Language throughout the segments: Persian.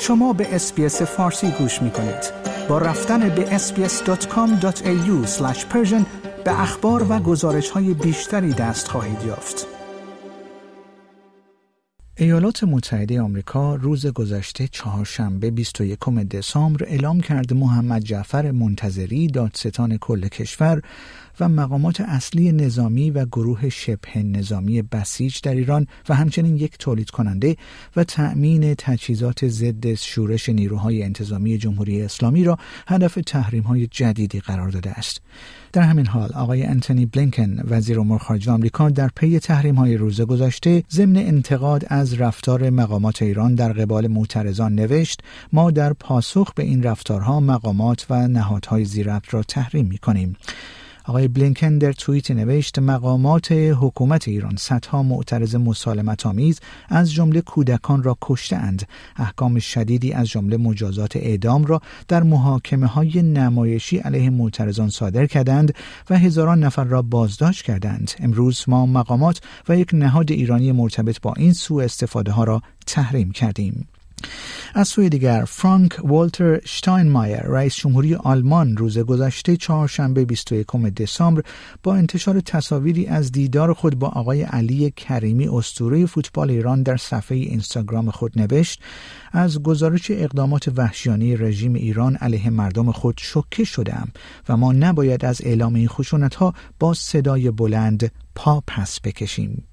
شما به اسپیس فارسی گوش می کنید. با رفتن به sbs.com.au به اخبار و گزارش های بیشتری دست خواهید یافت. ایالات متحده آمریکا روز گذشته چهارشنبه 21 دسامبر اعلام کرده محمد جعفر منتظری دادستان کل کشور و مقامات اصلی نظامی و گروه شبه نظامی بسیج در ایران و همچنین یک تولید کننده و تأمین تجهیزات ضد شورش نیروهای انتظامی جمهوری اسلامی را هدف تحریم های جدیدی قرار داده است. در همین حال آقای انتونی بلینکن وزیر امور خارجه آمریکا در پی تحریم های روز گذشته ضمن انتقاد از رفتار مقامات ایران در قبال معترضان نوشت ما در پاسخ به این رفتارها مقامات و نهادهای زیرت را تحریم می کنیم آقای بلینکن در توییتی نوشت مقامات حکومت ایران صدها معترض مسالمت آمیز از جمله کودکان را کشتهاند. احکام شدیدی از جمله مجازات اعدام را در محاکمه های نمایشی علیه معترضان صادر کردند و هزاران نفر را بازداشت کردند. امروز ما مقامات و یک نهاد ایرانی مرتبط با این سوء استفاده ها را تحریم کردیم. از سوی دیگر فرانک والتر شتاینمایر رئیس جمهوری آلمان روز گذشته چهارشنبه 21 دسامبر با انتشار تصاویری از دیدار خود با آقای علی کریمی اسطوره فوتبال ایران در صفحه اینستاگرام خود نوشت از گزارش اقدامات وحشیانه رژیم ایران علیه مردم خود شوکه شدم و ما نباید از اعلام این خشونت ها با صدای بلند پا پس بکشیم.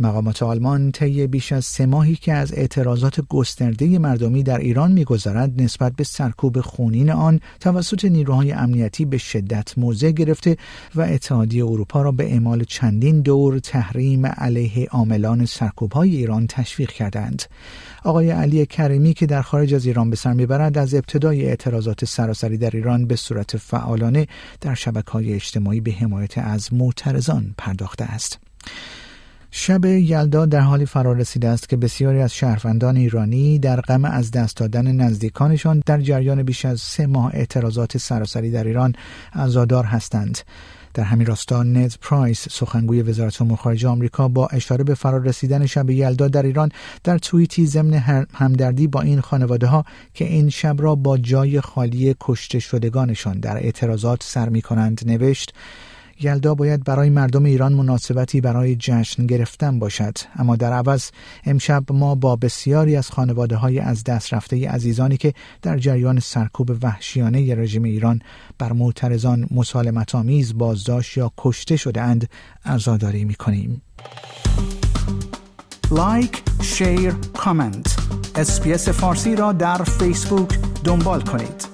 مقامات آلمان طی بیش از سه ماهی که از اعتراضات گسترده مردمی در ایران میگذرد نسبت به سرکوب خونین آن توسط نیروهای امنیتی به شدت موضع گرفته و اتحادیه اروپا را به اعمال چندین دور تحریم علیه عاملان سرکوبهای ایران تشویق کردند. آقای علی کریمی که در خارج از ایران به سر می‌برد از ابتدای اعتراضات سراسری در ایران به صورت فعالانه در شبکه های اجتماعی به حمایت از معترضان پرداخته است. شب یلدا در حالی فرا رسیده است که بسیاری از شهروندان ایرانی در غم از دست دادن نزدیکانشان در جریان بیش از سه ماه اعتراضات سراسری در ایران عزادار هستند. در همین راستا نت پرایس سخنگوی وزارت امور خارجه آمریکا با اشاره به فرار رسیدن شب یلدا در ایران در توییتی ضمن همدردی با این خانواده ها که این شب را با جای خالی کشته شدگانشان در اعتراضات سر می کنند نوشت. یلدا باید برای مردم ایران مناسبتی برای جشن گرفتن باشد اما در عوض امشب ما با بسیاری از خانواده های از دست رفته عزیزانی که در جریان سرکوب وحشیانه رژیم ایران بر معترضان مسالمت آمیز بازداشت یا کشته شده اند عزاداری می کنیم. like، share، comment اسپیس فارسی را در فیسبوک دنبال کنید.